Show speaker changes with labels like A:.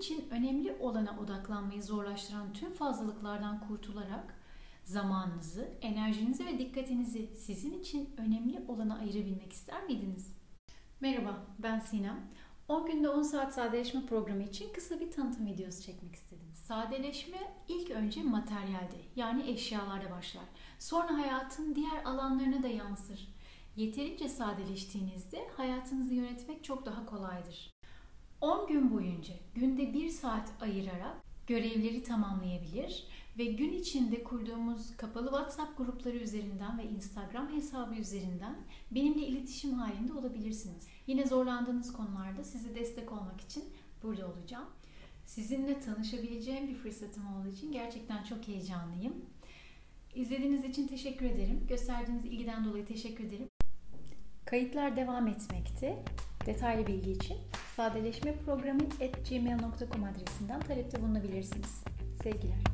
A: için önemli olana odaklanmayı zorlaştıran tüm fazlalıklardan kurtularak zamanınızı, enerjinizi ve dikkatinizi sizin için önemli olana ayırabilmek ister miydiniz? Merhaba, ben Sinem. 10 günde 10 saat sadeleşme programı için kısa bir tanıtım videosu çekmek istedim. Sadeleşme ilk önce materyalde yani eşyalarda başlar. Sonra hayatın diğer alanlarına da yansır. Yeterince sadeleştiğinizde hayatınızı yönetmek çok daha kolaydır. 10 gün boyunca günde 1 saat ayırarak görevleri tamamlayabilir ve gün içinde kurduğumuz kapalı WhatsApp grupları üzerinden ve Instagram hesabı üzerinden benimle iletişim halinde olabilirsiniz. Yine zorlandığınız konularda size destek olmak için burada olacağım. Sizinle tanışabileceğim bir fırsatım olduğu için gerçekten çok heyecanlıyım. İzlediğiniz için teşekkür ederim. Gösterdiğiniz ilgiden dolayı teşekkür ederim. Kayıtlar devam etmekte. Detaylı bilgi için sadeleşme programı adresinden talepte bulunabilirsiniz. Sevgiler.